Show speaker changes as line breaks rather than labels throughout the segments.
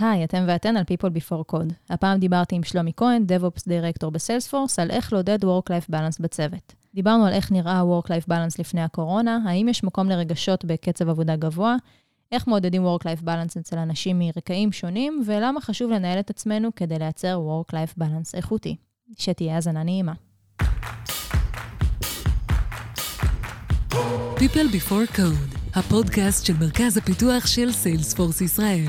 היי, אתם ואתן על People Before Code. הפעם דיברתי עם שלומי כהן, DevOps Director בסיילספורס, על איך לעודד Work-Life Balance בצוות. דיברנו על איך נראה Work-Life Balance לפני הקורונה, האם יש מקום לרגשות בקצב עבודה גבוה, איך מעודדים Work-Life Balance אצל אנשים מרקעים שונים, ולמה חשוב לנהל את עצמנו כדי לייצר Work-Life Balance איכותי. שתהיה האזנה נעימה.
People Before Code, הפודקאסט של מרכז הפיתוח של סיילספורס ישראל.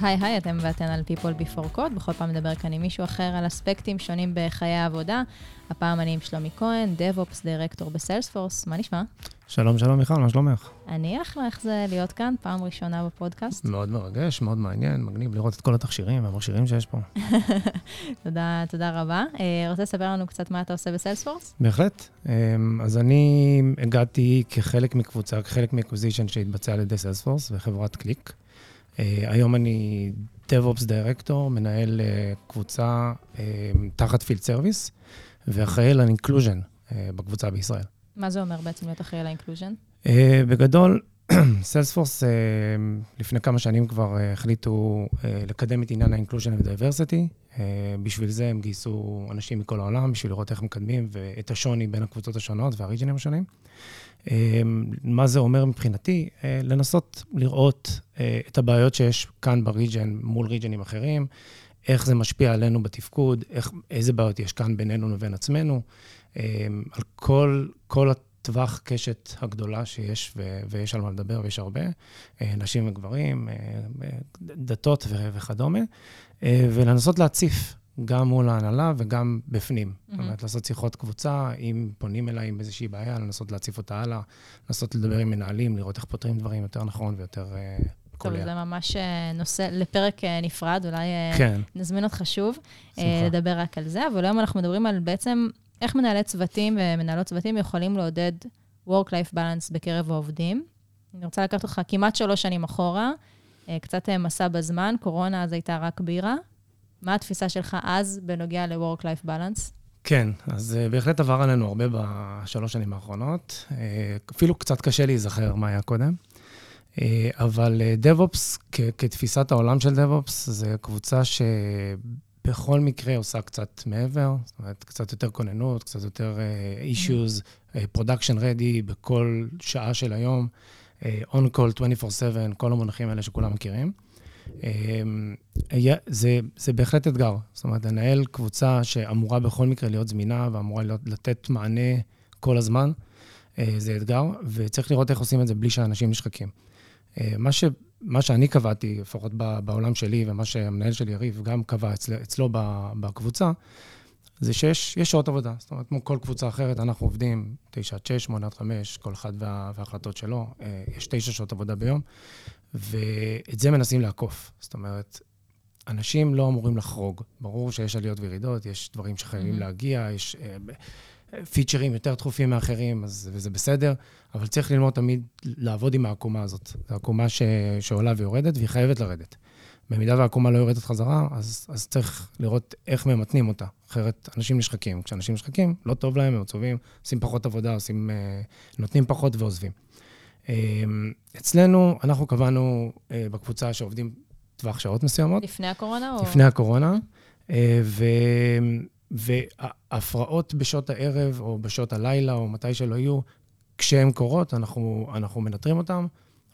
היי היי, אתם ואתן על People Before Code, בכל פעם נדבר כאן עם מישהו אחר על אספקטים שונים בחיי העבודה. הפעם אני עם שלומי כהן, DevOps director בסיילספורס, מה נשמע?
שלום, שלום מיכל, מה שלומך?
אני אחלה, איך זה להיות כאן, פעם ראשונה בפודקאסט.
מאוד מרגש, מאוד מעניין, מגניב לראות את כל התכשירים והמכשירים שיש פה.
תודה, תודה רבה. אה, רוצה לספר לנו קצת מה אתה עושה בסיילספורס?
בהחלט. אמ, אז אני הגעתי כחלק מקבוצה, כחלק מאקוויזישן שהתבצע על ידי סיילספורס וחברת ClickSoftware. אה, היום אני DevOps director, מנהל אה, קבוצה תחת Field Service, ואחראי על inclusion בקבוצה בישראל.
מה זה אומר בעצם להיות אחראי על ה inclusion?
בגדול, סיילספורס לפני כמה שנים כבר החליטו לקדם את עניין ה-inclusion ו-diversity. בשביל זה הם גייסו אנשים מכל העולם, בשביל לראות איך מקדמים ואת השוני בין הקבוצות השונות וה region ים השונים. מה זה אומר מבחינתי? לנסות לראות את הבעיות שיש כאן בריג'ן מול ריג'נים אחרים, איך זה משפיע עלינו בתפקוד, איך, איזה בעיות יש כאן בינינו לבין עצמנו, על כל, כל הטווח קשת הגדולה שיש, ו- ויש על מה לדבר, ויש הרבה, נשים וגברים, דתות וכדומה, ולנסות להציף גם מול ההנהלה וגם בפנים. Mm-hmm. זאת אומרת, לעשות שיחות קבוצה, אם פונים אליי עם איזושהי בעיה, לנסות להציף אותה הלאה, לנסות לדבר עם מנהלים, לראות איך פותרים דברים יותר נכון ויותר קולע.
טוב, זה ממש נושא לפרק נפרד, אולי כן. נזמין אותך שוב, שמחה. לדבר רק על זה, אבל היום אנחנו מדברים על בעצם איך מנהלי צוותים ומנהלות צוותים יכולים לעודד Work-Life Balance בקרב העובדים. אני רוצה לקחת אותך כמעט שלוש שנים אחורה, קצת מסע בזמן, קורונה אז הייתה רק בירה. מה התפיסה שלך אז בנוגע ל-Work-Life Balance?
כן, אז בהחלט עבר עלינו הרבה בשלוש שנים האחרונות. אפילו קצת קשה להיזכר מה היה קודם. אבל DevOps, כתפיסת העולם של DevOps, זו קבוצה שבכל מקרה עושה קצת מעבר, זאת אומרת, קצת יותר כוננות, קצת יותר issues, production ready בכל שעה של היום, on call 24/7, כל המונחים האלה שכולם מכירים. זה, זה בהחלט אתגר. זאת אומרת, לנהל קבוצה שאמורה בכל מקרה להיות זמינה ואמורה להיות, לתת מענה כל הזמן, זה אתגר, וצריך לראות איך עושים את זה בלי שאנשים נשחקים. מה, ש, מה שאני קבעתי, לפחות בעולם שלי, ומה שהמנהל שלי, יריב, גם קבע אצל, אצלו בקבוצה, זה שיש שעות עבודה. זאת אומרת, כמו כל קבוצה אחרת, אנחנו עובדים 9 עד 6, 8 עד 5, כל אחד וה, וההחלטות שלו. יש 9 שעות עבודה ביום, ואת זה מנסים לעקוף. זאת אומרת, אנשים לא אמורים לחרוג. ברור שיש עליות וירידות, יש דברים שחייבים mm-hmm. להגיע, יש uh, פיצ'רים יותר דחופים מאחרים, אז, וזה בסדר, אבל צריך ללמוד תמיד לעבוד עם העקומה הזאת. זו עקומה ש, שעולה ויורדת, והיא חייבת לרדת. במידה והעקומה לא יורדת חזרה, אז, אז צריך לראות איך ממתנים אותה. אחרת אנשים נשחקים. כשאנשים נשחקים, לא טוב להם, הם עצובים, עושים פחות עבודה, עושים, uh, נותנים פחות ועוזבים. אצלנו, אנחנו קבענו בקבוצה שעובדים טווח שעות מסוימות.
לפני הקורונה?
לפני או... הקורונה. ו... והפרעות בשעות הערב או בשעות הלילה או מתי שלא יהיו, כשהן קורות, אנחנו, אנחנו מנטרים אותן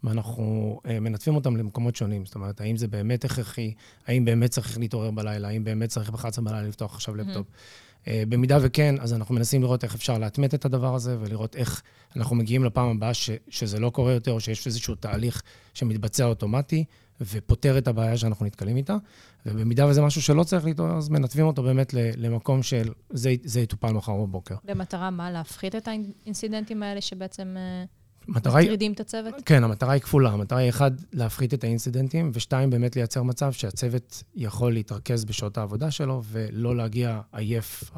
ואנחנו מנתבים אותן למקומות שונים. זאת אומרת, האם זה באמת הכרחי, האם באמת צריך להתעורר בלילה, האם באמת צריך ב-11 בלילה לפתוח עכשיו לפטופ. במידה וכן, אז אנחנו מנסים לראות איך אפשר להטמט את הדבר הזה, ולראות איך אנחנו מגיעים לפעם הבאה ש, שזה לא קורה יותר, או שיש איזשהו תהליך שמתבצע אוטומטי, ופותר את הבעיה שאנחנו נתקלים איתה. ובמידה וזה משהו שלא צריך להתעורר, אז מנתבים אותו באמת למקום של זה יטופל מחר בבוקר.
במטרה מה? להפחית את האינסידנטים האלה שבעצם... מטרידים את הצוות?
כן, המטרה היא כפולה. המטרה היא, אחד, להפחית את האינסידנטים, ושתיים, באמת לייצר מצב שהצוות יכול להתרכז בשעות העבודה שלו, ולא להגיע עייף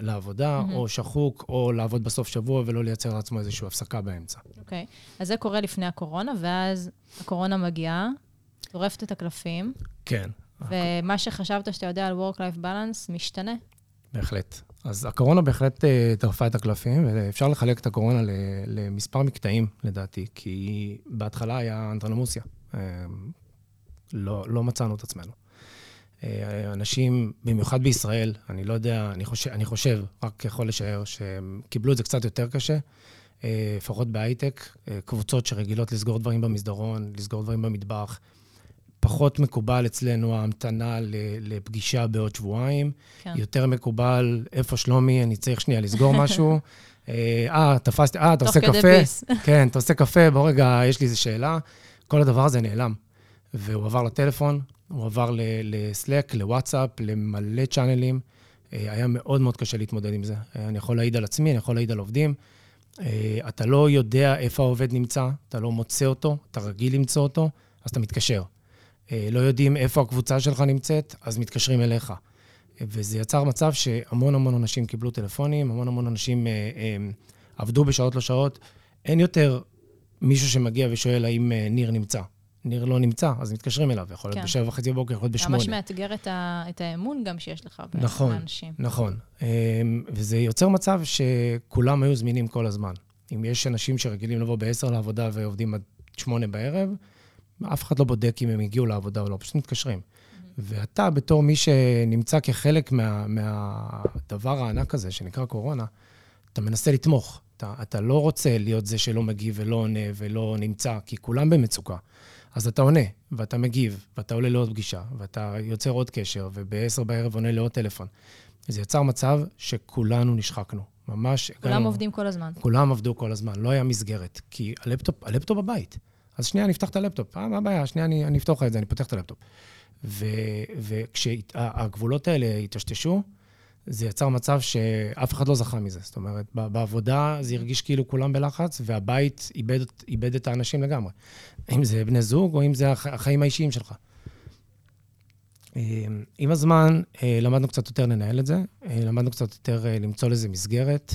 לעבודה, mm-hmm. או שחוק, או לעבוד בסוף שבוע, ולא לייצר לעצמו איזושהי הפסקה באמצע.
אוקיי. Okay. אז זה קורה לפני הקורונה, ואז הקורונה מגיעה, טורפת את הקלפים.
כן.
ומה שחשבת שאתה יודע על Work-Life Balance משתנה.
בהחלט. אז הקורונה בהחלט טרפה את הקלפים, ואפשר לחלק את הקורונה למספר מקטעים, לדעתי, כי בהתחלה היה אנטרנמוסיה. לא, לא מצאנו את עצמנו. אנשים, במיוחד בישראל, אני לא יודע, אני חושב, אני חושב, רק יכול לשער, שהם קיבלו את זה קצת יותר קשה, לפחות בהייטק, קבוצות שרגילות לסגור דברים במסדרון, לסגור דברים במטבח. פחות מקובל אצלנו ההמתנה לפגישה בעוד שבועיים. כן. יותר מקובל, איפה שלומי, אני צריך שנייה לסגור משהו. אה, אה, תפסתי, אה, אתה עושה קפה? תוך כדי ביס. כן, אתה עושה קפה, בוא רגע, יש לי איזו שאלה. כל הדבר הזה נעלם. והוא עבר לטלפון, הוא עבר לסלק, לוואטסאפ, למלא צ'אנלים. אה, היה מאוד מאוד קשה להתמודד עם זה. אה, אני יכול להעיד על עצמי, אני יכול להעיד על עובדים. אתה לא יודע איפה העובד נמצא, אתה לא מוצא אותו, אתה רגיל למצוא אותו, אז אתה מתקשר. לא יודעים איפה הקבוצה שלך נמצאת, אז מתקשרים אליך. וזה יצר מצב שהמון המון אנשים קיבלו טלפונים, המון המון אנשים אה, אה, עבדו בשעות לא שעות. אין יותר מישהו שמגיע ושואל האם אה, ניר נמצא. ניר לא נמצא, אז מתקשרים אליו. יכול להיות כן. בשבע וחצי בבוקר, יכול להיות בשמונה.
ממש מאתגר את, ה, את האמון גם שיש לך נכון, באנשים.
נכון, נכון. וזה יוצר מצב שכולם היו זמינים כל הזמן. אם יש אנשים שרגילים לבוא בעשר לעבודה ועובדים עד שמונה בערב, אף אחד לא בודק אם הם הגיעו לעבודה או לא, פשוט מתקשרים. ואתה, בתור מי שנמצא כחלק מה, מהדבר הענק הזה, שנקרא קורונה, אתה מנסה לתמוך. אתה, אתה לא רוצה להיות זה שלא מגיב ולא עונה ולא נמצא, כי כולם במצוקה. אז אתה עונה, ואתה מגיב, ואתה עולה לעוד פגישה, ואתה יוצר עוד קשר, וב-10 בערב עונה לעוד טלפון. זה יצר מצב שכולנו נשחקנו. ממש...
כולם הגענו, עובדים כל הזמן.
כולם עבדו כל הזמן, לא היה מסגרת. כי ה laptop, ה laptop בבית. אז שנייה, אני אפתח את הלפטופ. אה, מה הבעיה? שנייה, אני, אני אפתור לך את זה, אני פותח את הלפטופ. וכשהגבולות האלה היטשטשו, זה יצר מצב שאף אחד לא זכה מזה. זאת אומרת, בעבודה זה הרגיש כאילו כולם בלחץ, והבית איבד, איבד את האנשים לגמרי. אם זה בני זוג או אם זה החיים האישיים שלך. אמ, עם הזמן אה, למדנו קצת יותר לנהל את זה, אה, למדנו קצת יותר אה, למצוא לזה מסגרת,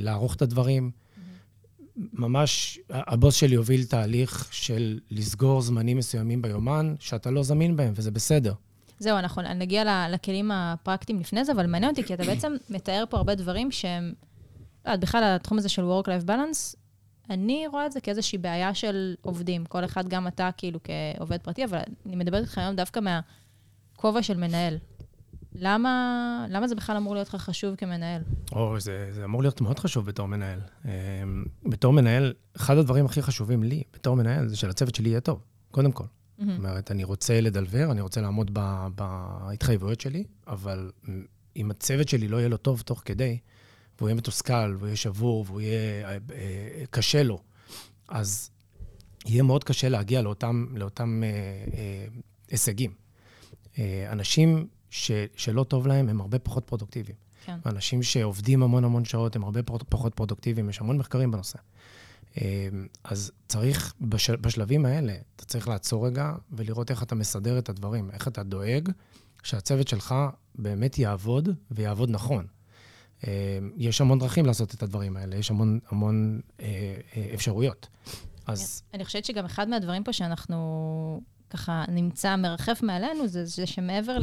לערוך את הדברים. ממש, הבוס שלי הוביל תהליך של לסגור זמנים מסוימים ביומן, שאתה לא זמין בהם, וזה בסדר.
זהו, אנחנו נגיע לכלים הפרקטיים לפני זה, אבל מעניין אותי, כי אתה בעצם מתאר פה הרבה דברים שהם... לא בכלל, התחום הזה של Work-Life Balance, אני רואה את זה כאיזושהי בעיה של עובדים. כל אחד, גם אתה, כאילו, כעובד פרטי, אבל אני מדברת איתך היום דווקא מהכובע של מנהל. למה, למה זה בכלל אמור להיות לך חשוב כמנהל?
או, זה, זה אמור להיות מאוד חשוב בתור מנהל. אמ, בתור מנהל, אחד הדברים הכי חשובים לי, בתור מנהל, זה שלצוות שלי יהיה טוב, קודם כל. Mm-hmm. זאת אומרת, אני רוצה לדלבר, אני רוצה לעמוד ב, בהתחייבויות שלי, אבל אם הצוות שלי לא יהיה לו טוב תוך כדי, והוא יהיה מתוסכל, והוא יהיה שבור, והוא יהיה אה, אה, קשה לו, אז יהיה מאוד קשה להגיע לאותם, לאותם אה, אה, הישגים. אה, אנשים ש, שלא טוב להם, הם הרבה פחות פרודוקטיביים. כן. אנשים שעובדים המון המון שעות הם הרבה פחות פרודוקטיביים, יש המון מחקרים בנושא. אמ, אז צריך, בשל, בשלבים האלה, אתה צריך לעצור רגע ולראות איך אתה מסדר את הדברים, איך אתה דואג שהצוות שלך באמת יעבוד ויעבוד נכון. אמ, יש המון דרכים לעשות את הדברים האלה, יש המון, המון אה, אה, אפשרויות.
אז... אני חושבת שגם אחד מהדברים פה שאנחנו ככה נמצא, מרחף מעלינו, זה, זה שמעבר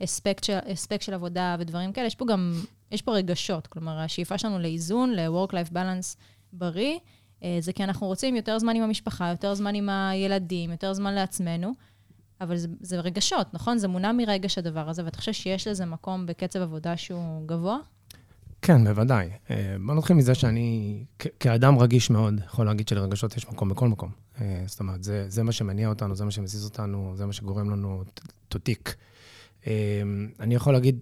לאספקט של, של עבודה ודברים כאלה, יש פה גם, יש פה רגשות. כלומר, השאיפה שלנו לאיזון, ל-work-life balance בריא, אה, זה כי אנחנו רוצים יותר זמן עם המשפחה, יותר זמן עם הילדים, יותר זמן לעצמנו, אבל זה, זה רגשות, נכון? זה מונע מרגש הדבר הזה, ואתה חושב שיש לזה מקום בקצב עבודה שהוא גבוה?
כן, בוודאי. אה, בוא נתחיל מזה שאני, כאדם רגיש מאוד, יכול להגיד שלרגשות יש מקום בכל מקום. אה, זאת אומרת, זה, זה מה שמניע אותנו, זה מה שמזיז אותנו, זה מה שגורם לנו to tick. אה, אני יכול להגיד,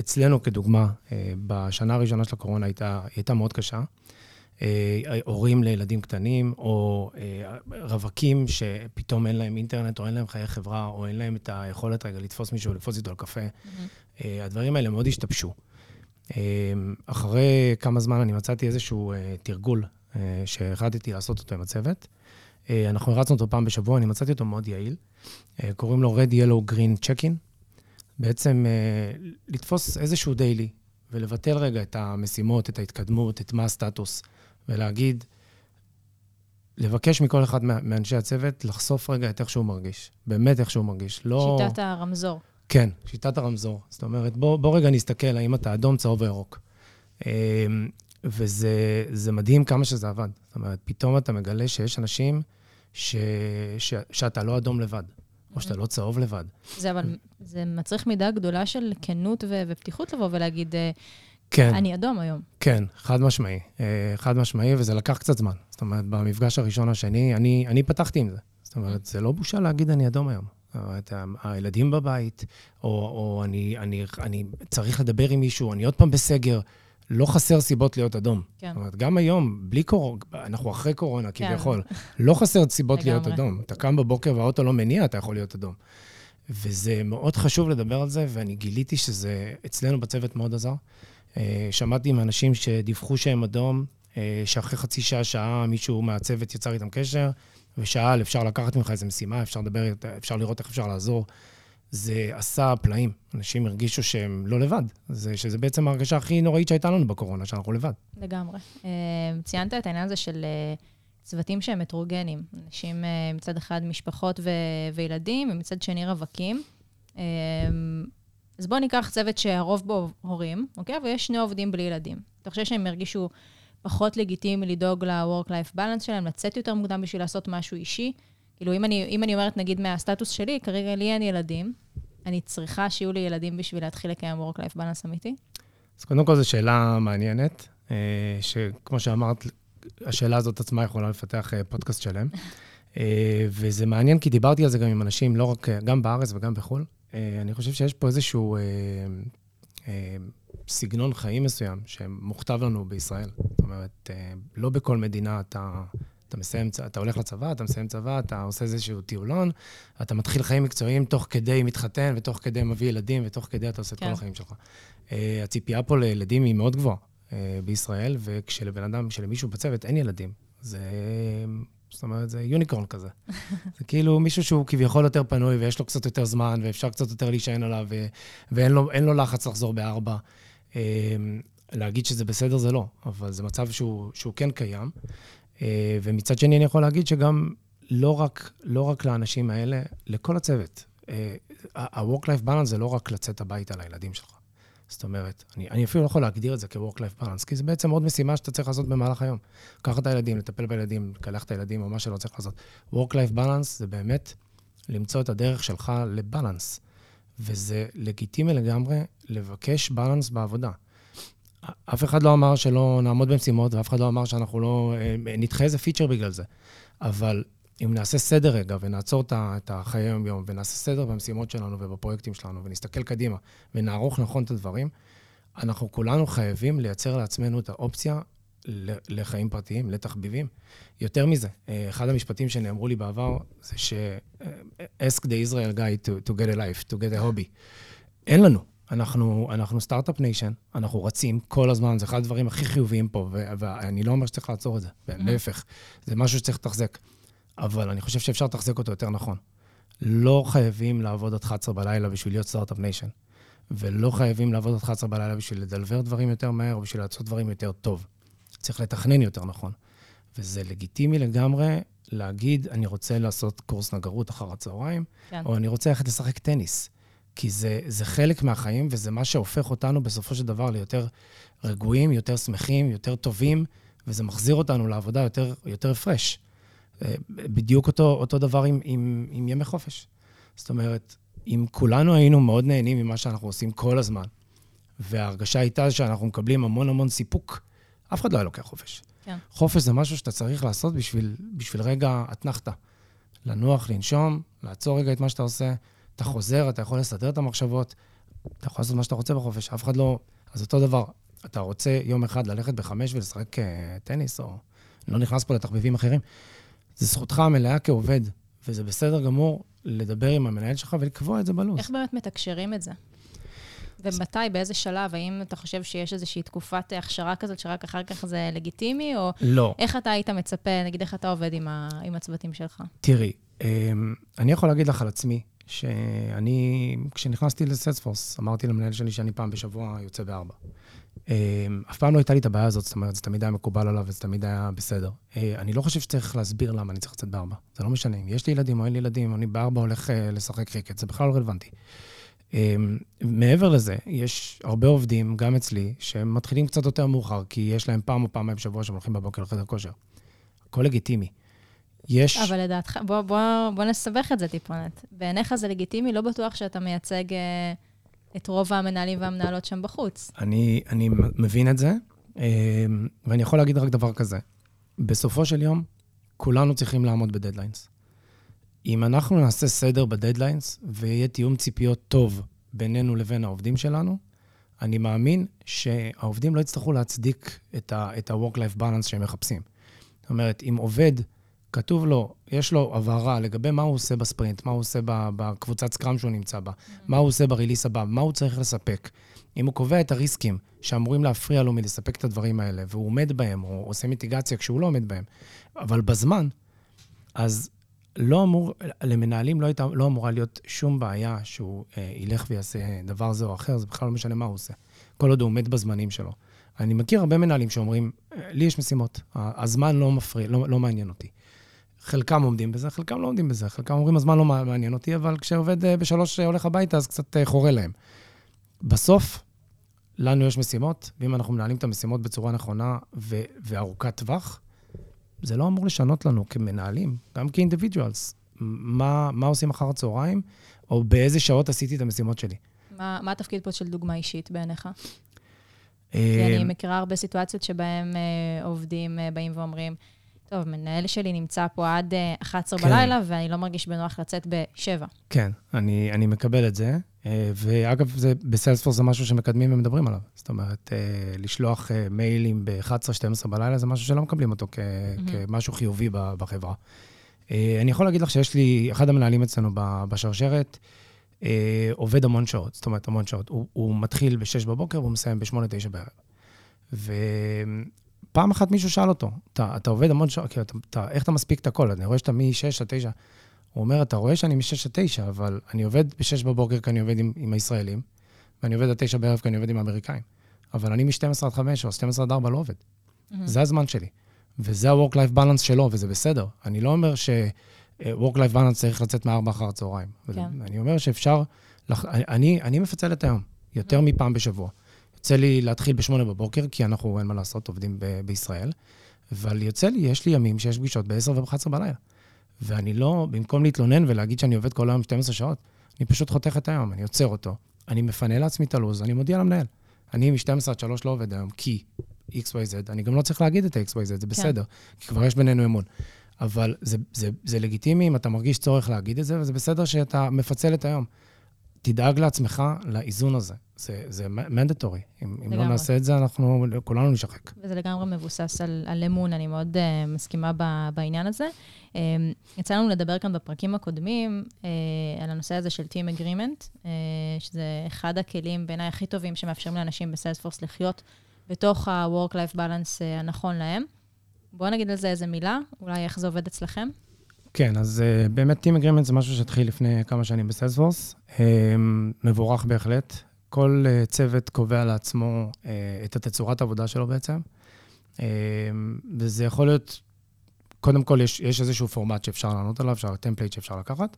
אצלנו כדוגמה, בשנה הראשונה של הקורונה הייתה, הייתה מאוד קשה. הורים לילדים קטנים, או רווקים שפתאום אין להם אינטרנט, או אין להם חיי חברה, או אין להם את היכולת רגע לתפוס מישהו, לתפוס איתו על קפה. Mm-hmm. הדברים האלה מאוד השתבשו. אמ, אחרי כמה זמן אני מצאתי איזשהו אה, תרגול אה, שהחלטתי לעשות אותו עם הצוות. אה, אנחנו הרצנו אותו פעם בשבוע, אני מצאתי אותו מאוד יעיל. קוראים לו Red Yellow Green Check-in. בעצם לתפוס איזשהו דיילי ולבטל רגע את המשימות, את ההתקדמות, את מה הסטטוס, ולהגיד, לבקש מכל אחד מאנשי הצוות לחשוף רגע את איך שהוא מרגיש. באמת איך שהוא מרגיש.
לא... שיטת הרמזור.
כן, שיטת הרמזור. זאת אומרת, בוא, בוא רגע נסתכל האם אתה אדום, צהוב או ירוק. אמ, וזה מדהים כמה שזה עבד. זאת אומרת, פתאום אתה מגלה שיש אנשים ש, ש, שאתה לא אדום לבד, או שאתה לא צהוב לבד.
זה אבל, זה מצריך מידה גדולה של כנות ו- ופתיחות לבוא ולהגיד, אה, כן. אני אדום היום.
כן, חד משמעי. אה, חד משמעי, וזה לקח קצת זמן. זאת אומרת, במפגש הראשון השני, אני, אני פתחתי עם זה. זאת אומרת, זה לא בושה להגיד אני אדום היום. הילדים בבית, או, או אני, אני, אני צריך לדבר עם מישהו, אני עוד פעם בסגר. לא חסר סיבות להיות אדום. כן. זאת אומרת, גם היום, בלי קורונה, אנחנו אחרי קורונה כן. כביכול, לא חסר סיבות להיות אדום. אתה קם בבוקר והאוטו לא מניע, אתה יכול להיות אדום. וזה מאוד חשוב לדבר על זה, ואני גיליתי שזה אצלנו בצוות מאוד עזר. אה, שמעתי עם אנשים שדיווחו שהם אדום, שאחרי חצי שעה, שעה, מישהו מהצוות יצר איתם קשר, ושאל, אפשר לקחת ממך איזה משימה, אפשר לדבר, אפשר לראות איך אפשר לעזור. זה עשה פלאים. אנשים הרגישו שהם לא לבד. זה, שזה בעצם ההרגשה הכי נוראית שהייתה לנו בקורונה, שאנחנו לבד.
לגמרי. אה, ציינת את העניין הזה של אה, צוותים שהם הטרוגנים. אנשים, אה, מצד אחד משפחות ו- וילדים, ומצד שני רווקים. אז בואו ניקח צוות שהרוב בו הורים, אוקיי? ויש שני עובדים בלי ילדים. אתה חושב שהם הרגישו פחות לגיטימי לדאוג ל-work-life balance שלהם, לצאת יותר מוקדם בשביל לעשות משהו אישי? כאילו, אם אני, אם אני אומרת, נגיד, מהסטטוס שלי, כרגע לי אין ילדים, אני צריכה שיהיו לי ילדים בשביל להתחיל לקיים work-life balance אמיתי?
אז קודם כל, זו שאלה מעניינת, אה, שכמו שאמרת, השאלה הזאת עצמה יכולה לפתח אה, פודקאסט שלם. אה, וזה מעניין, כי דיברתי על זה גם עם אנשים, לא רק, גם בארץ וגם בחו"ל. אני חושב שיש פה איזשהו סגנון חיים מסוים שמוכתב לנו בישראל. זאת אומרת, לא בכל מדינה אתה אתה מסיים, אתה הולך לצבא, אתה מסיים צבא, אתה עושה איזשהו טיולון, אתה מתחיל חיים מקצועיים תוך כדי מתחתן, ותוך כדי מביא ילדים, ותוך כדי אתה עושה כן. את כל כן. החיים שלך. Uh, הציפייה פה לילדים היא מאוד גבוהה uh, בישראל, וכשלבן אדם, כשלמישהו בצוות אין ילדים, זה... זאת אומרת, זה יוניקורן כזה. זה כאילו מישהו שהוא כביכול יותר פנוי, ויש לו קצת יותר זמן, ואפשר קצת יותר להישען עליו, ו... ואין לו, לו לחץ לחזור בארבע. Uh, להגיד שזה בסדר זה לא, אבל זה מצב שהוא, שהוא כן קיים. אה, ומצד שני, אני יכול להגיד שגם לא רק, לא רק לאנשים האלה, לכל הצוות. אה, ה-work-life balance זה לא רק לצאת הביתה לילדים שלך. זאת אומרת, אני, אני אפילו לא יכול להגדיר את זה כ-work-life balance, כי זה בעצם עוד משימה שאתה צריך לעשות במהלך היום. לקחת את הילדים, לטפל בילדים, לקלח את הילדים, או מה שלא צריך לעשות. work-life balance זה באמת למצוא את הדרך שלך לבלנס. וזה לגיטימי לגמרי לבקש בלנס בעבודה. אף אחד לא אמר שלא נעמוד במשימות, ואף אחד לא אמר שאנחנו לא אה, נדחה איזה פיצ'ר בגלל זה. אבל אם נעשה סדר רגע, ונעצור את החיי היום-יום, ונעשה סדר במשימות שלנו ובפרויקטים שלנו, ונסתכל קדימה, ונערוך נכון את הדברים, אנחנו כולנו חייבים לייצר לעצמנו את האופציה לחיים פרטיים, לתחביבים. יותר מזה, אה, אחד המשפטים שנאמרו לי בעבר זה ש- אה, ask the Israel guy to, to get a life, to get a hobby. אין לנו. אנחנו, אנחנו startup nation, אנחנו רצים כל הזמן, זה אחד הדברים הכי חיוביים פה, ואני לא אומר שצריך לעצור את זה, mm-hmm. להפך, זה משהו שצריך לתחזק. אבל אני חושב שאפשר לתחזק אותו יותר נכון. לא חייבים לעבוד עד 11 בלילה בשביל להיות startup nation, ולא חייבים לעבוד עד 11 בלילה בשביל ל deliver דברים יותר מהר, בשביל לעשות דברים יותר טוב. צריך לתכנן יותר נכון. וזה לגיטימי לגמרי להגיד, אני רוצה לעשות קורס נגרות אחר הצהריים, כן. או אני רוצה ללכת לשחק טניס. כי זה, זה חלק מהחיים, וזה מה שהופך אותנו בסופו של דבר ליותר רגועים, יותר שמחים, יותר טובים, וזה מחזיר אותנו לעבודה יותר, יותר הפרש. אה, בדיוק אותו, אותו דבר עם, עם, עם ימי חופש. זאת אומרת, אם כולנו היינו מאוד נהנים ממה שאנחנו עושים כל הזמן, וההרגשה הייתה שאנחנו מקבלים המון המון סיפוק, אף אחד לא היה לוקח חופש. כן. חופש זה משהו שאתה צריך לעשות בשביל, בשביל רגע אתנחתא. לנוח, לנשום, לעצור רגע את מה שאתה עושה, אתה חוזר, אתה יכול לסדר את המחשבות, אתה יכול לעשות מה שאתה רוצה בחופש, אף אחד לא... אז אותו דבר, אתה רוצה יום אחד ללכת בחמש ולשחק אה, טניס, או לא נכנס פה לתחביבים אחרים, זו זכותך המלאה כעובד, וזה בסדר גמור לדבר עם המנהל שלך ולקבוע את זה בלו"ז.
איך באמת מתקשרים את זה? ומתי, באיזה שלב? האם אתה חושב שיש איזושהי תקופת הכשרה כזאת שרק אחר כך זה לגיטימי, או...
לא.
איך אתה היית מצפה, נגיד, איך אתה עובד עם, ה... עם הצוותים שלך?
תראי, אמ, אני יכול להגיד לך על עצמי, שאני, כשנכנסתי לסלספורס, אמרתי למנהל שלי שאני פעם בשבוע יוצא בארבע. אמ, אף פעם לא הייתה לי את הבעיה הזאת, זאת אומרת, זה תמיד היה מקובל עליו וזה תמיד היה בסדר. אה, אני לא חושב שצריך להסביר למה אני צריך לצאת בארבע. זה לא משנה, אם יש לי ילדים או אין לי ילדים, אני בארבע הולך אה, לשחק קריקט, זה בכלל לא רלוונטי. אמ, מעבר לזה, יש הרבה עובדים, גם אצלי, שהם מתחילים קצת יותר מאוחר, כי יש להם פעם או פעמיים בשבוע שהם הולכים בבוקר לחדר כושר. הכל לגיטימי. יש...
אבל לדעתך, בוא, בוא, בוא נסבך את זה טיפונת. בעיניך זה לגיטימי, לא בטוח שאתה מייצג אה, את רוב המנהלים והמנהלות שם בחוץ.
אני, אני מבין את זה, אה, ואני יכול להגיד רק דבר כזה. בסופו של יום, כולנו צריכים לעמוד בדדליינס. אם אנחנו נעשה סדר בדדליינס ויהיה תיאום ציפיות טוב בינינו לבין העובדים שלנו, אני מאמין שהעובדים לא יצטרכו להצדיק את ה-work-life balance שהם מחפשים. זאת אומרת, אם עובד, כתוב לו, יש לו הבהרה לגבי מה הוא עושה בספרינט, מה הוא עושה בקבוצת סקראם שהוא נמצא בה, מה הוא עושה בריליס הבא, מה הוא צריך לספק. אם הוא קובע את הריסקים שאמורים להפריע לו מלספק את הדברים האלה, והוא עומד בהם, או עושה מיטיגציה כשהוא לא עומד בהם, אבל בזמן, אז לא אמור, למנהלים לא, הייתה, לא אמורה להיות שום בעיה שהוא אה, ילך ויעשה דבר זה או אחר, זה בכלל לא משנה מה הוא עושה. כל עוד הוא עומד בזמנים שלו. אני מכיר הרבה מנהלים שאומרים, לי יש משימות, הזמן לא מפריע, לא, לא מעניין אותי. חלקם עומדים בזה, חלקם לא עומדים בזה. חלקם אומרים, הזמן לא מעניין אותי, אבל כשעובד אה, בשלוש אה, הולך הביתה, אז קצת אה, חורה להם. בסוף, לנו יש משימות, ואם אנחנו מנהלים את המשימות בצורה נכונה ו- וארוכת טווח, זה לא אמור לשנות לנו כמנהלים, גם כאינדיבידואלס, מה, מה עושים אחר הצהריים, או באיזה שעות עשיתי את המשימות שלי.
מה, מה התפקיד פה של דוגמה אישית בעיניך? כי אני מכירה הרבה סיטואציות שבהן עובדים באים ואומרים, טוב, מנהל שלי נמצא פה עד 11 כן. בלילה, ואני לא מרגיש בנוח לצאת ב-7.
כן, אני, אני מקבל את זה. אה, ואגב, זה, בסיילספורס זה משהו שמקדמים ומדברים עליו. זאת אומרת, אה, לשלוח אה, מיילים ב-11-12 בלילה זה משהו שלא מקבלים אותו כ- mm-hmm. כמשהו חיובי בחברה. אני יכול להגיד לך שיש לי, אחד המנהלים אצלנו בשרשרת, עובד המון שעות, זאת אומרת, המון שעות. הוא, הוא מתחיל ב-6 בבוקר והוא מסיים ב-8-9 בערב. פעם אחת מישהו שאל אותו, אתה, אתה עובד המון שעות, כאילו, אתה, איך אתה מספיק את הכל? אני רואה שאתה מ-6 עד 9. הוא אומר, אתה רואה שאני מ-6 עד 9, אבל אני עובד ב-6 בבוקר כי אני עובד עם, עם הישראלים, ואני עובד עד 9 בערב כי אני עובד עם האמריקאים. אבל אני מ-12 עד 5 או 12 עד 4 לא עובד. Mm-hmm. זה הזמן שלי. וזה ה-work-life balance שלו, וזה בסדר. אני לא אומר ש-work-life balance צריך לצאת מ-4 אחר הצהריים. כן. אני אומר שאפשר... לח... אני, אני מפצל את היום, יותר mm-hmm. מפעם בשבוע. יוצא לי להתחיל ב-8 בבוקר, כי אנחנו, אין מה לעשות, עובדים ב- בישראל, אבל יוצא לי, יש לי ימים שיש פגישות ב-10 וב-11 בלילה. ואני לא, במקום להתלונן ולהגיד שאני עובד כל היום 12 שעות, אני פשוט חותך את היום, אני עוצר אותו, אני מפנה לעצמי את הלו"ז, אני מודיע למנהל. אני מ-12 עד 3 לא עובד היום, כי XYZ, אני גם לא צריך להגיד את ה-XYZ, זה כן. בסדר, כן. כי כבר יש בינינו אמון. אבל זה, זה, זה לגיטימי אם אתה מרגיש צורך להגיד את זה, וזה בסדר שאתה מפצל את היום. תדאג לעצמך לאיזון הזה. זה, זה מנדטורי. אם, אם לא נעשה את זה, אנחנו כולנו נשחק.
וזה לגמרי מבוסס על, על אמון, אני מאוד uh, מסכימה ב, בעניין הזה. Um, יצא לנו לדבר כאן בפרקים הקודמים uh, על הנושא הזה של Team Agreement, uh, שזה אחד הכלים בעיניי הכי טובים שמאפשרים לאנשים בסיילספורס לחיות בתוך ה-work-life balance uh, הנכון להם. בואו נגיד על זה איזה מילה, אולי איך זה עובד אצלכם.
כן, אז uh, באמת Team Agreement זה משהו שהתחיל לפני כמה שנים בסיילספורס. Uh, מבורך בהחלט. כל uh, צוות קובע לעצמו uh, את התצורת העבודה שלו בעצם. Uh, וזה יכול להיות, קודם כל, יש, יש איזשהו פורמט שאפשר לענות עליו, אפשר template שאפשר לקחת,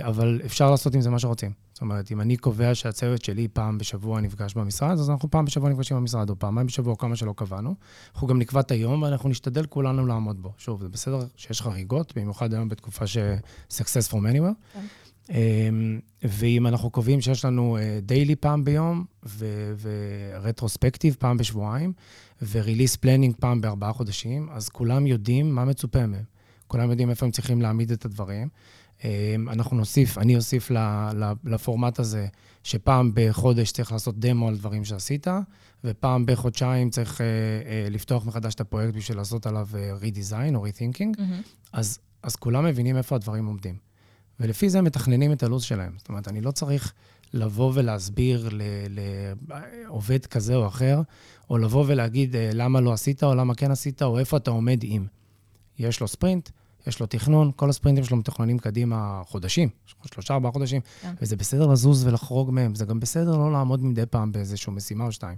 אבל אפשר לעשות עם זה מה שרוצים. זאת אומרת, אם אני קובע שהצוות שלי פעם בשבוע נפגש במשרד, אז אנחנו פעם בשבוע נפגשים במשרד, או פעמיים בשבוע, כמה שלא קבענו. אנחנו גם נקבע את היום, ואנחנו נשתדל כולנו לעמוד בו. שוב, זה בסדר שיש חריגות, במיוחד היום בתקופה ש- success from anywhere. כן. אמ, ואם אנחנו קובעים שיש לנו daily אה, פעם ביום, ו retrospective פעם בשבועיים, ו release planning פעם בארבעה חודשים, אז כולם יודעים מה מצופה מהם. כולם יודעים איפה הם צריכים להעמיד את הדברים. אמ, אנחנו נוסיף, אני אוסיף לפורמט הזה, שפעם בחודש צריך לעשות דמו על דברים שעשית, ופעם בחודשיים צריך אה, אה, לפתוח מחדש את הפרויקט בשביל לעשות עליו redesign או rethinking. Mm-hmm. אז, אז כולם מבינים איפה הדברים עומדים. ולפי זה הם מתכננים את הלו"ז שלהם. זאת אומרת, אני לא צריך לבוא ולהסביר לעובד כזה או אחר, או לבוא ולהגיד אה, למה לא עשית, או למה כן עשית, או איפה אתה עומד עם. יש לו ספרינט, יש לו תכנון, כל הספרינטים שלו מתוכננים קדימה חודשים, שלושה, ארבעה חודשים, כן. וזה בסדר לזוז ולחרוג מהם, זה גם בסדר לא לעמוד מדי פעם באיזושהי משימה או שתיים.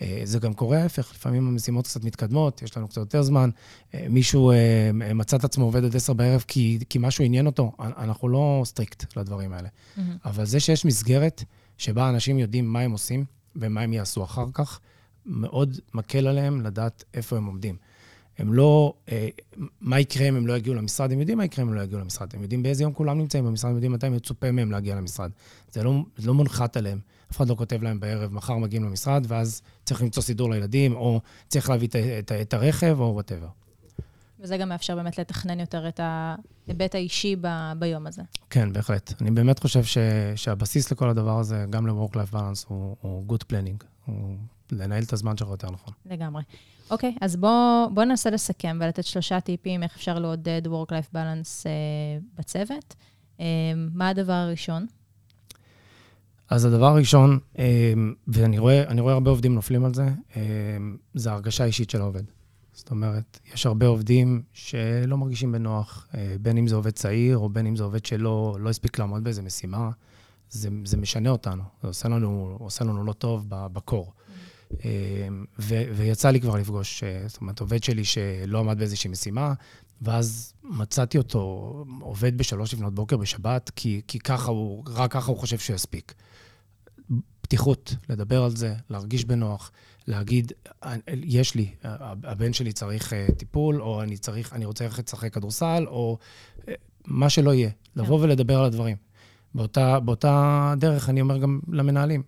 אה, זה גם קורה ההפך, לפעמים המשימות קצת מתקדמות, יש לנו קצת יותר זמן. אה, מישהו אה, מצא את עצמו עובד עד עשר בערב כי, כי משהו עניין אותו, אנחנו לא strict לדברים האלה. Mm-hmm. אבל זה שיש מסגרת שבה אנשים יודעים מה הם עושים ומה הם יעשו אחר כך, מאוד מקל עליהם לדעת איפה הם עומדים. הם לא, אה, מה יקרה אם הם לא יגיעו למשרד? הם יודעים מה יקרה אם הם לא יגיעו למשרד. הם יודעים באיזה יום כולם נמצאים במשרד, הם יודעים מתי מצופה מהם להגיע למשרד. זה לא, זה לא מונחת עליהם. אף אחד לא כותב להם בערב, מחר מגיעים למשרד, ואז צריך למצוא סידור לילדים, או צריך להביא את, את, את הרכב, או whatever.
וזה גם מאפשר באמת לתכנן יותר את ההיבט האישי ב, ביום הזה.
כן, בהחלט. אני באמת חושב ש, שהבסיס לכל הדבר הזה, גם ל-work-life balance, הוא, הוא good planning. הוא לנהל את הזמן שלך יותר נכון.
לגמרי. אוקיי, אז בואו בוא ננסה לסכם ולתת שלושה טיפים איך אפשר לעודד Work-Life Balance uh, בצוות. Uh, מה הדבר הראשון?
אז הדבר הראשון, uh, ואני רואה, רואה הרבה עובדים נופלים על זה, uh, זה ההרגשה האישית של העובד. זאת אומרת, יש הרבה עובדים שלא מרגישים בנוח, uh, בין אם זה עובד צעיר, או בין אם זה עובד שלא לא הספיק לעמוד באיזה משימה, זה, זה משנה אותנו, זה עושה לנו, עושה לנו לא טוב בקור. ו- ויצא לי כבר לפגוש, אה, זאת אומרת, עובד שלי שלא עמד באיזושהי משימה, ואז מצאתי אותו עובד בשלוש לפנות בוקר בשבת, כי, כי ככה הוא, רק ככה הוא חושב שהוא יספיק. פתיחות, לדבר על זה, להרגיש בנוח, להגיד, יש לי, הבן שלי צריך אה, טיפול, או אני צריך, אני רוצה ללכת לשחק כדורסל, או אה, מה שלא יהיה. לבוא כן. ולדבר על הדברים. באותה, באותה דרך אני אומר גם למנהלים,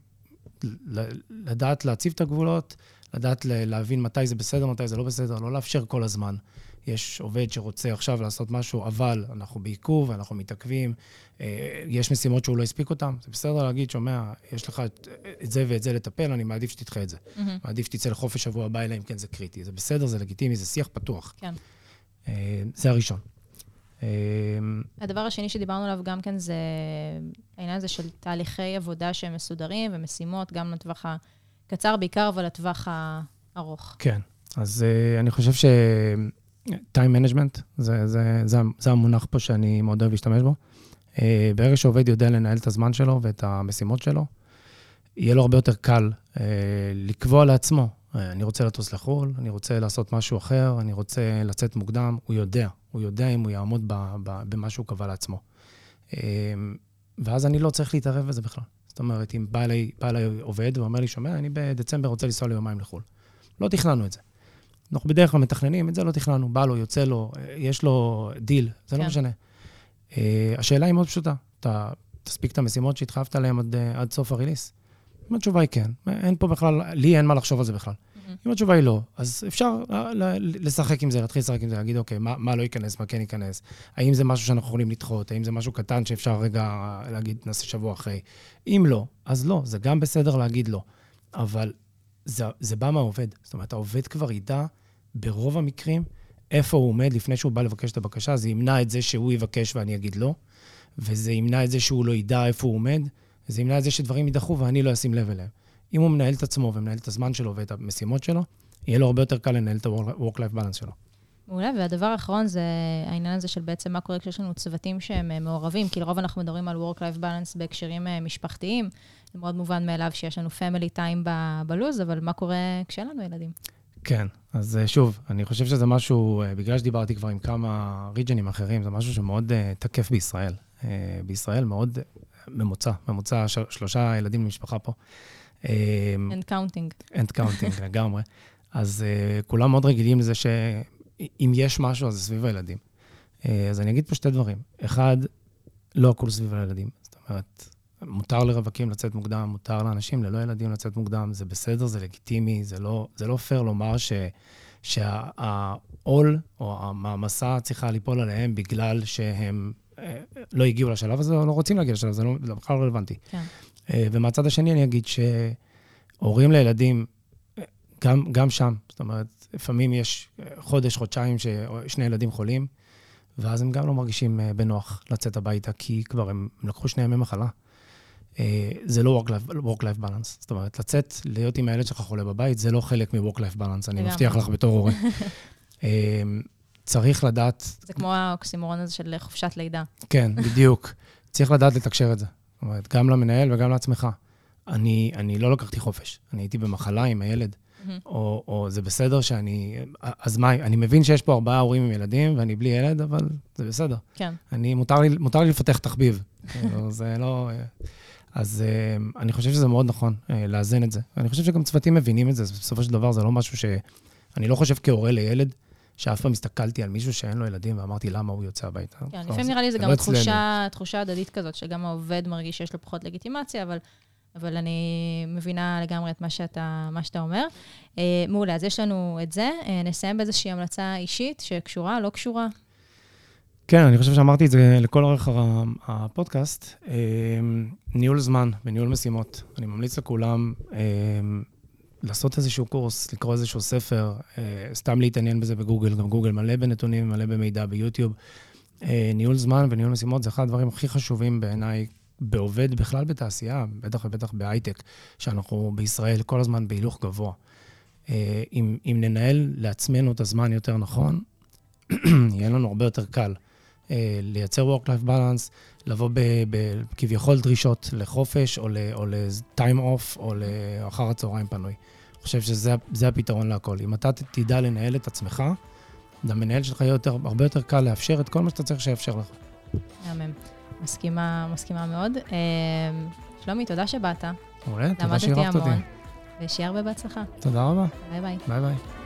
לדעת להציב את הגבולות, לדעת להבין מתי זה בסדר, מתי זה לא בסדר, לא לאפשר כל הזמן. יש עובד שרוצה עכשיו לעשות משהו, אבל אנחנו בעיכוב, אנחנו מתעכבים, אה, יש משימות שהוא לא הספיק אותן, זה בסדר להגיד, שומע, יש לך את, זה ואת זה לטפל, אני מעדיף שתדחה את זה. Mm-hmm. מעדיף שתצא לחופש שבוע הבא, אלא אם כן זה קריטי. זה בסדר, זה לגיטימי, זה שיח פתוח. כן. אה, זה הראשון.
אמ, הדבר השני שדיברנו עליו גם כן זה העניין הזה של תהליכי עבודה שהם מסודרים ומשימות, גם לטווח הקצר בעיקר, אבל לטווח הארוך.
כן, אז אני חושב ש... time management, זה, זה, זה, זה המונח פה שאני מאוד אוהב להשתמש בו. Uh, ברגע שעובד יודע לנהל את הזמן שלו ואת המשימות שלו, יהיה לו הרבה יותר קל uh, לקבוע לעצמו, uh, אני רוצה לטוס לחו"ל, אני רוצה לעשות משהו אחר, אני רוצה לצאת מוקדם, הוא יודע, הוא יודע אם הוא יעמוד ב, ב, במה שהוא קבע לעצמו. אמ, ואז אני לא צריך להתערב בזה בכלל. זאת אומרת, אם בא אליי עובד ואומר לי, שומע, אני בדצמבר רוצה לנסוע ליומיים לחו"ל. לא תכננו את זה. אנחנו בדרך כלל מתכננים, את זה לא תכננו. בא לו, יוצא לו, יש לו דיל, זה לא כן. לא משנה. Uh, השאלה היא מאוד פשוטה. אתה תספיק את המשימות שהתחייבת עליהן עד, עד סוף הריליס? אם התשובה היא כן. אין פה בכלל, לי אין מה לחשוב על זה בכלל. אם התשובה היא לא, אז אפשר לשחק עם זה, להתחיל לשחק עם זה, להגיד, אוקיי, מה, מה לא ייכנס, מה כן ייכנס? האם זה משהו שאנחנו יכולים לדחות? האם זה משהו קטן שאפשר רגע להגיד, נעשה שבוע אחרי? אם לא, אז לא, זה גם בסדר להגיד לא. אבל זה, זה בא מהעובד. זאת אומרת, העובד כבר ידע ברוב המקרים איפה הוא עומד לפני שהוא בא לבקש את הבקשה, זה ימנע את זה שהוא יבקש ואני אגיד לא, וזה ימנע את זה שהוא לא ידע איפה הוא עומד, וזה ימנע את זה שדברים יידחו ואני לא אשים לב אליהם. אם הוא מנהל את עצמו ומנהל את הזמן שלו ואת המשימות שלו, יהיה לו הרבה יותר קל לנהל את ה-work-life balance שלו.
מעולה, והדבר האחרון זה העניין הזה של בעצם מה קורה כשיש לנו צוותים שהם אה, מעורבים, כי לרוב אנחנו מדברים על work-life balance בהקשרים אה, משפחתיים. זה מאוד מובן מאליו שיש לנו family time בלוז, אבל מה קורה כשאין לנו ילדים?
כן, אז אה, שוב, אני חושב שזה משהו, בגלל שדיברתי כבר עם כמה ריג'נים אחרים, זה משהו שמאוד תקף בישראל. בישראל מאוד ממוצע, ממוצע שלושה ילדים למשפחה פה.
And counting.
And counting, לגמרי. אז uh, כולם מאוד רגילים לזה שאם יש משהו, אז זה סביב הילדים. Uh, אז אני אגיד פה שתי דברים. אחד, לא הכול סביב הילדים. זאת אומרת, מותר לרווקים לצאת מוקדם, מותר לאנשים ללא ילדים לצאת מוקדם, זה בסדר, זה לגיטימי, זה לא, זה לא פייר לומר ש, שהעול או המעמסה צריכה ליפול עליהם בגלל שהם אה, לא הגיעו לשלב הזה, או לא רוצים להגיע לשלב הזה, זה לא, בכלל לא רלוונטי. כן. אה, ומהצד השני אני אגיד שהורים לילדים, גם, גם שם, זאת אומרת, לפעמים יש חודש, חודשיים ששני ילדים חולים, ואז הם גם לא מרגישים אה, בנוח לצאת הביתה, כי כבר הם, הם לקחו שני ימי מחלה. אה, זה לא work-life balance. זאת אומרת, לצאת, להיות עם הילד שלך חולה בבית, זה לא חלק מ-work-life balance, אני מבטיח לך בתור הורה. צריך לדעת...
זה כמו האוקסימורון הזה של חופשת לידה.
כן, בדיוק. צריך לדעת לתקשר את זה. אומרת, גם למנהל וגם לעצמך. אני, אני לא לקחתי חופש, אני הייתי במחלה עם הילד. Mm-hmm. או, או זה בסדר שאני... אז מה, אני מבין שיש פה ארבעה הורים עם ילדים ואני בלי ילד, אבל זה בסדר. כן. אני, מותר לי, מותר לי לפתח תחביב. כאילו, זה לא... אז uh, אני חושב שזה מאוד נכון uh, לאזן את זה. אני חושב שגם צוותים מבינים את זה, בסופו של דבר זה לא משהו ש... אני לא חושב כהורה לילד, שאף פעם הסתכלתי על מישהו שאין לו ילדים ואמרתי, למה הוא יוצא הביתה?
כן, לפעמים נראה לי זה גם לא תחושה, תחושה הדדית כזאת, שגם העובד מרגיש שיש לו פחות לגיטימציה, אבל, אבל אני מבינה לגמרי את מה שאתה, מה שאתה אומר. אה, מעולה, אז יש לנו את זה. אה, נסיים באיזושהי המלצה אישית שקשורה, לא קשורה.
כן, אני חושב שאמרתי את זה לכל אורך הפודקאסט. אה, ניהול זמן וניהול משימות. אני ממליץ לכולם אה, לעשות איזשהו קורס, לקרוא איזשהו ספר, אה, סתם להתעניין בזה בגוגל, גם גוגל מלא בנתונים, מלא במידע ביוטיוב. ניהול זמן וניהול משימות זה אחד הדברים הכי חשובים בעיניי בעובד בכלל בתעשייה, בטח ובטח בהייטק, שאנחנו בישראל כל הזמן בהילוך גבוה. אם, אם ננהל לעצמנו את הזמן יותר נכון, יהיה לנו הרבה יותר קל. אה, לייצר Work-Life Balance, לבוא בכביכול דרישות לחופש, או ל-time off, או לאחר הצהריים פנוי. אני חושב שזה הפתרון להכל. אם אתה תדע לנהל את עצמך, למנהל שלך יהיה יותר, הרבה יותר קל לאפשר את כל מה שאתה צריך שיאפשר לך.
מהמם. מסכימה, מסכימה מאוד. אה, שלומי, תודה שבאת.
מעולה, תודה שאירחת אותי.
ושיהיה הרבה בהצלחה.
תודה רבה.
ביי ביי.
ביי ביי.